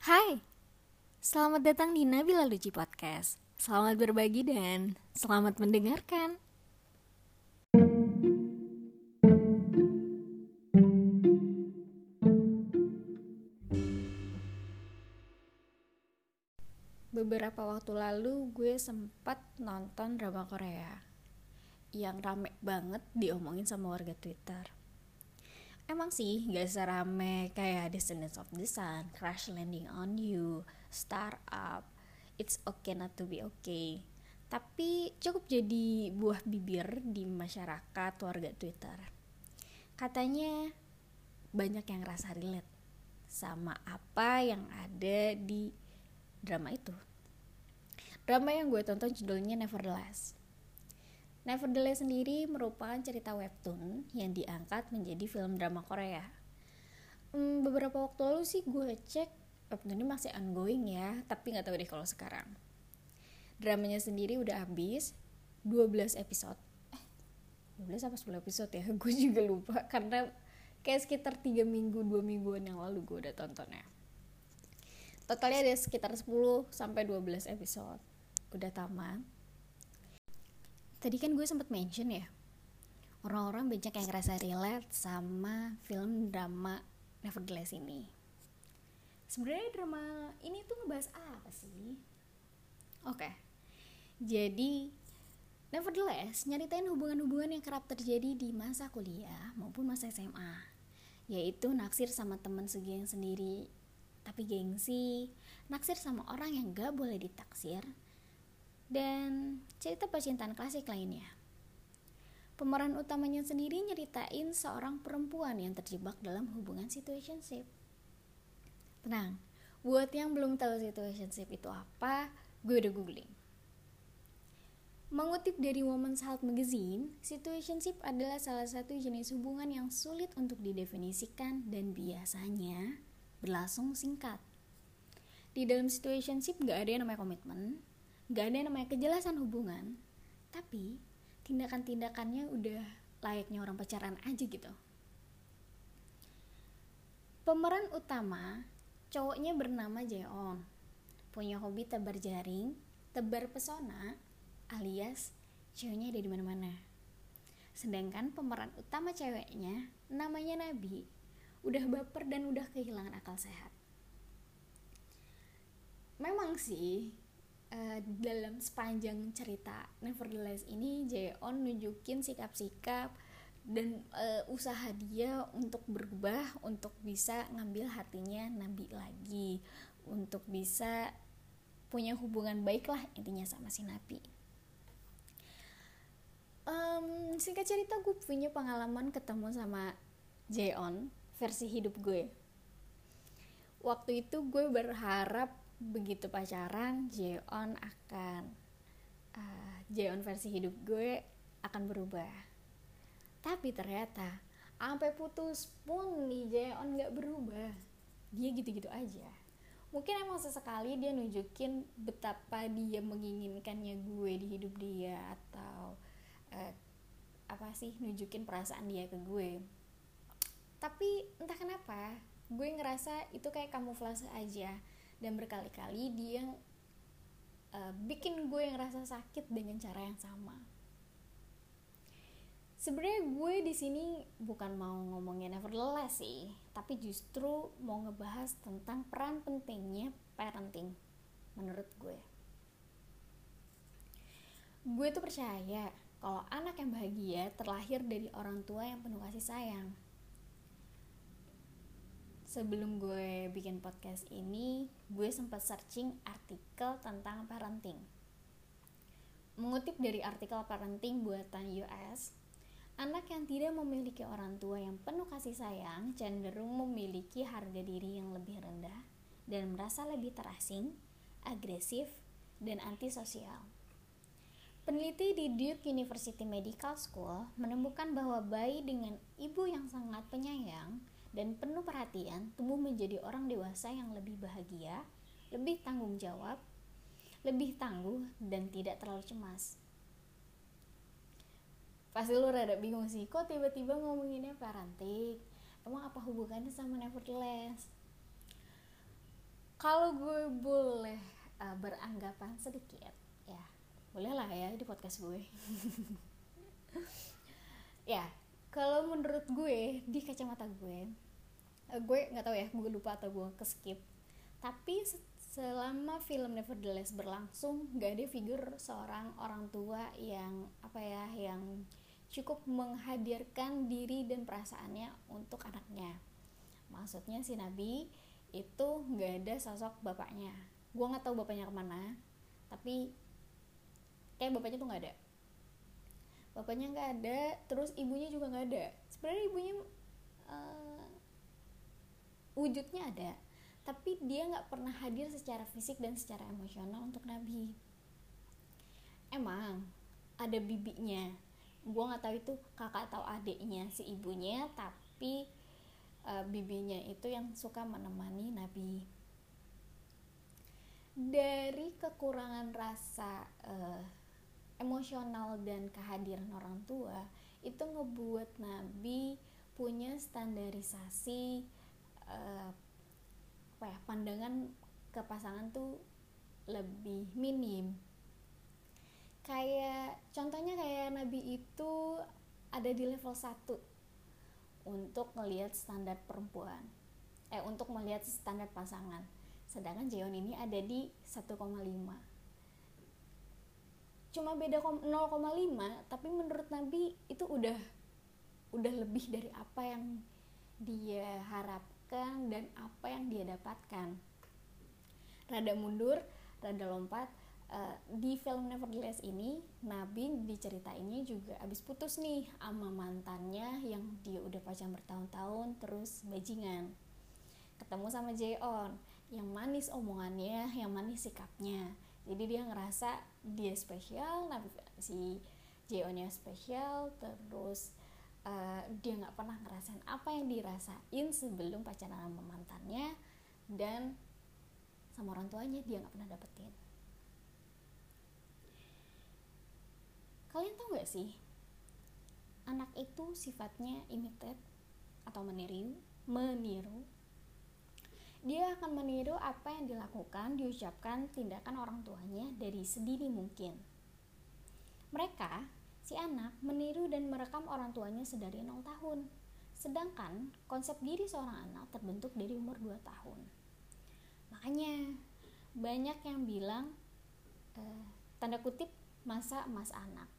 Hai, selamat datang di Nabila Luci Podcast. Selamat berbagi dan selamat mendengarkan. Beberapa waktu lalu gue sempat nonton drama Korea yang rame banget diomongin sama warga Twitter. Emang sih gak serame kayak Descendants of the Sun, Crash Landing on You, Startup, It's Okay Not to Be Okay. Tapi cukup jadi buah bibir di masyarakat warga Twitter. Katanya banyak yang rasa relate sama apa yang ada di drama itu. Drama yang gue tonton judulnya Nevertheless. Nevertheless sendiri merupakan cerita webtoon yang diangkat menjadi film drama Korea. Hmm, beberapa waktu lalu sih gue cek webtoon ini masih ongoing ya, tapi nggak tahu deh kalau sekarang. Dramanya sendiri udah habis 12 episode. Eh, 12 apa 10 episode ya? gue juga lupa karena kayak sekitar 3 minggu, 2 mingguan yang lalu gue udah tontonnya. Totalnya ada sekitar 10 sampai 12 episode. Udah tamat. Tadi kan gue sempat mention ya. Orang-orang banyak yang ngerasa relate sama film drama Nevertheless ini. Sebenarnya drama ini tuh ngebahas apa sih? Oke. Jadi Nevertheless, nyeritain hubungan-hubungan yang kerap terjadi di masa kuliah maupun masa SMA, yaitu naksir sama teman segi yang sendiri tapi gengsi, naksir sama orang yang gak boleh ditaksir, dan cerita percintaan klasik lainnya. Pemeran utamanya sendiri nyeritain seorang perempuan yang terjebak dalam hubungan situationship. Tenang, buat yang belum tahu situationship itu apa, gue udah googling. Mengutip dari Women's Health Magazine, situationship adalah salah satu jenis hubungan yang sulit untuk didefinisikan dan biasanya berlangsung singkat. Di dalam situationship gak ada yang namanya komitmen, gak ada yang namanya kejelasan hubungan, tapi tindakan-tindakannya udah layaknya orang pacaran aja gitu. Pemeran utama cowoknya bernama Jeon, punya hobi tebar jaring, tebar pesona, alias ceweknya ada di mana-mana. Sedangkan pemeran utama ceweknya namanya Nabi, udah baper dan udah kehilangan akal sehat. Memang sih uh, dalam sepanjang cerita Nevertheless ini Jeon nunjukin sikap-sikap dan uh, usaha dia untuk berubah untuk bisa ngambil hatinya Nabi lagi untuk bisa punya hubungan baik lah intinya sama si Nabi. Um, singkat cerita gue punya pengalaman ketemu sama Jeon versi hidup gue. Waktu itu gue berharap begitu pacaran Jeon akan uh, Jeon versi hidup gue akan berubah. Tapi ternyata sampai putus pun nih Jeon nggak berubah. Dia gitu-gitu aja. Mungkin emang sesekali dia nunjukin betapa dia menginginkannya gue di hidup dia atau uh, apa sih nunjukin perasaan dia ke gue. Tapi entah kenapa gue ngerasa itu kayak kamuflase aja dan berkali-kali dia uh, bikin gue ngerasa sakit dengan cara yang sama. Sebenarnya gue di sini bukan mau ngomongin nevertheless sih tapi justru mau ngebahas tentang peran pentingnya parenting menurut gue. Gue tuh percaya kalau anak yang bahagia terlahir dari orang tua yang penuh kasih sayang sebelum gue bikin podcast ini, gue sempat searching artikel tentang parenting. Mengutip dari artikel parenting buatan US, anak yang tidak memiliki orang tua yang penuh kasih sayang cenderung memiliki harga diri yang lebih rendah dan merasa lebih terasing, agresif, dan antisosial. Peneliti di Duke University Medical School menemukan bahwa bayi dengan ibu yang sangat penyayang dan penuh perhatian tumbuh menjadi orang dewasa yang lebih bahagia, lebih tanggung jawab, lebih tangguh, dan tidak terlalu cemas. Pasti lu rada bingung sih, kok tiba-tiba ngomonginnya parenting? Emang apa hubungannya sama Nevertheless? kalau gue boleh uh, beranggapan sedikit ya boleh lah ya di podcast gue ya kalau menurut gue di kacamata gue uh, gue nggak tahu ya gue lupa atau gue keskip. Tapi selama film Nevertheless berlangsung gak ada figur seorang orang tua yang apa ya yang cukup menghadirkan diri dan perasaannya untuk anaknya. Maksudnya si Nabi itu gak ada sosok bapaknya. Gue nggak tahu bapaknya ke mana tapi kayak bapaknya tuh nggak ada bapaknya nggak ada terus ibunya juga nggak ada. Sebenarnya ibunya uh, wujudnya ada tapi dia nggak pernah hadir secara fisik dan secara emosional untuk Nabi. Emang ada bibinya. Gue nggak tahu itu kakak atau adiknya si ibunya tapi uh, bibinya itu yang suka menemani Nabi. Dari kekurangan rasa uh, emosional dan kehadiran orang tua itu ngebuat Nabi punya standarisasi uh, apa ya pandangan ke pasangan tuh lebih minim. Kayak contohnya kayak Nabi itu ada di level 1 untuk melihat standar perempuan eh untuk melihat standar pasangan. Sedangkan Jeon ini ada di 1,5 cuma beda 0,5 tapi menurut Nabi itu udah udah lebih dari apa yang dia harap dapatkan dan apa yang dia dapatkan. Rada mundur rada lompat uh, di film Nevertheless ini Nabi diceritainnya juga abis putus nih sama mantannya yang dia udah pacaran bertahun-tahun terus bajingan. Ketemu sama Jeon yang manis omongannya yang manis sikapnya jadi dia ngerasa dia spesial Nabi si Jeonnya spesial terus uh, dia nggak pernah ngerasain apa yang dirasain sebelum pacaran sama mantannya dan sama orang tuanya dia nggak pernah dapetin. Kalian tahu gak sih anak itu sifatnya imitate atau meniru meniru dia akan meniru apa yang dilakukan diucapkan tindakan orang tuanya dari sedini mungkin mereka si anak meniru dan merekam orang tuanya sedari 0 tahun. Sedangkan konsep diri seorang anak terbentuk dari umur 2 tahun. Makanya banyak yang bilang eh, tanda kutip masa emas anak.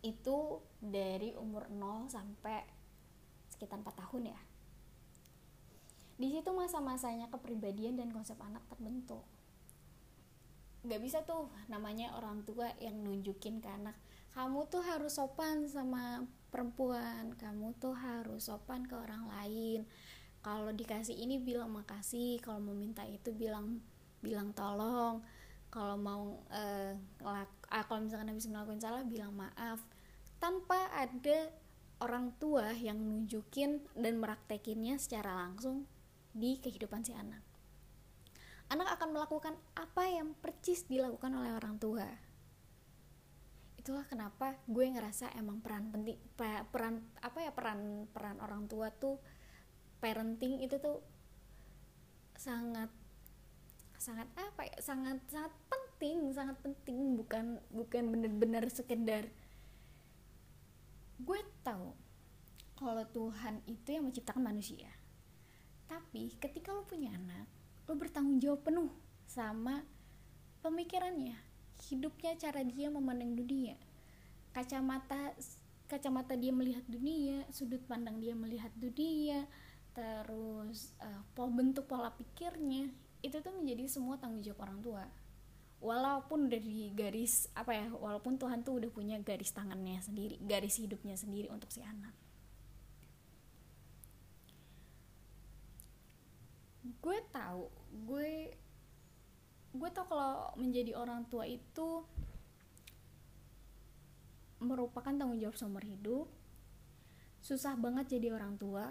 Itu dari umur 0 sampai sekitar 4 tahun ya. Di situ masa-masanya kepribadian dan konsep anak terbentuk. Gak bisa tuh namanya orang tua yang nunjukin ke anak kamu tuh harus sopan sama perempuan kamu tuh harus sopan ke orang lain. Kalau dikasih ini bilang makasih kalau mau minta itu bilang bilang tolong. Kalau mau uh, uh, kalau misalkan habis ngelakuin salah bilang maaf. Tanpa ada orang tua yang nunjukin dan meraktekinnya secara langsung di kehidupan si anak. Anak akan melakukan apa yang percis dilakukan oleh orang tua. Itulah kenapa gue ngerasa emang peran penting peran apa ya peran peran orang tua tuh parenting itu tuh sangat sangat apa ya sangat sangat penting sangat penting bukan bukan bener-bener sekedar. Gue tahu kalau Tuhan itu yang menciptakan manusia tapi ketika lo punya anak lo bertanggung jawab penuh sama pemikirannya. Hidupnya cara dia memandang dunia. Kacamata kacamata dia melihat dunia sudut pandang dia melihat dunia terus uh, bentuk pola pikirnya itu tuh menjadi semua tanggung jawab orang tua. Walaupun dari garis apa ya walaupun Tuhan tuh udah punya garis tangannya sendiri garis hidupnya sendiri untuk si anak gue tahu gue gue tau kalau menjadi orang tua itu merupakan tanggung jawab seumur hidup. Susah banget jadi orang tua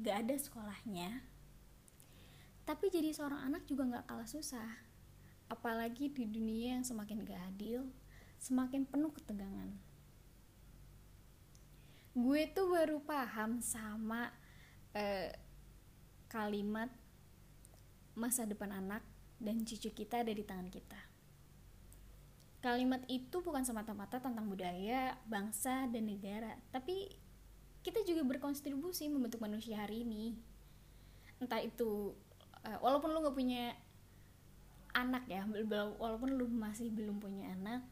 gak ada sekolahnya. Tapi jadi seorang anak juga gak kalah susah apalagi di dunia yang semakin gak adil semakin penuh ketegangan. Gue tuh baru paham sama eh, kalimat masa depan anak dan cucu kita ada di tangan kita. Kalimat itu bukan semata-mata tentang budaya, bangsa, dan negara, tapi kita juga berkontribusi membentuk manusia hari ini. Entah itu, uh, walaupun lu gak punya anak ya, walaupun lu masih belum punya anak,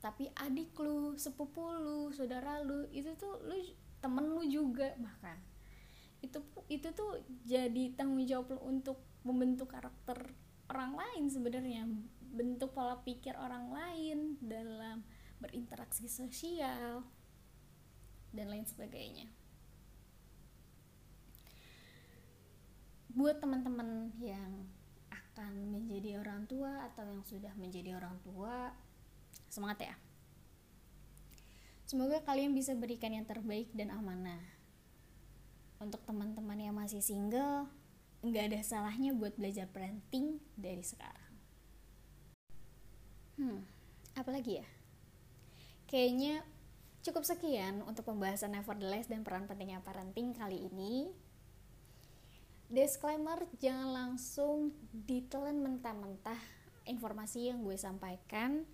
tapi adik lu, sepupu lu, saudara lu, itu tuh lu temen lu juga bahkan itu itu tuh jadi tanggung jawab lo untuk membentuk karakter orang lain sebenarnya. Bentuk pola pikir orang lain dalam berinteraksi sosial dan lain sebagainya. Buat teman-teman yang akan menjadi orang tua atau yang sudah menjadi orang tua semangat ya. Semoga kalian bisa berikan yang terbaik dan amanah untuk teman-teman yang masih single nggak ada salahnya buat belajar parenting dari sekarang. Hmm apalagi ya? Kayaknya cukup sekian untuk pembahasan nevertheless dan peran pentingnya parenting kali ini. Disclaimer jangan langsung ditelan mentah-mentah informasi yang gue sampaikan.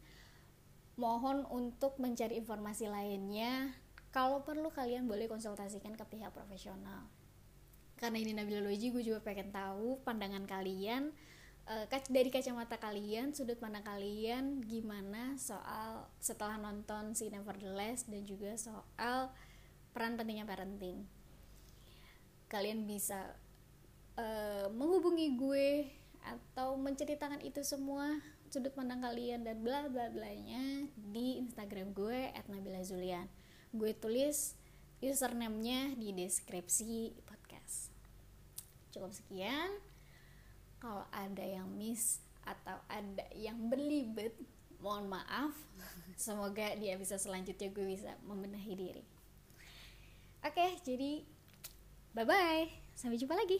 Mohon untuk mencari informasi lainnya kalau perlu kalian boleh konsultasikan ke pihak profesional. Karena ini Nabila Loji gue juga pengen tahu pandangan kalian uh, dari kacamata kalian sudut pandang kalian gimana soal setelah nonton si Nevertheless dan juga soal peran pentingnya parenting. Kalian bisa uh, menghubungi gue atau menceritakan itu semua sudut pandang kalian dan bla bla blanya di Instagram gue @nabila_zulian gue tulis username-nya di deskripsi podcast. Cukup sekian. Kalau ada yang miss atau ada yang berlibet mohon maaf. Semoga dia bisa selanjutnya gue bisa membenahi diri. Oke jadi bye bye sampai jumpa lagi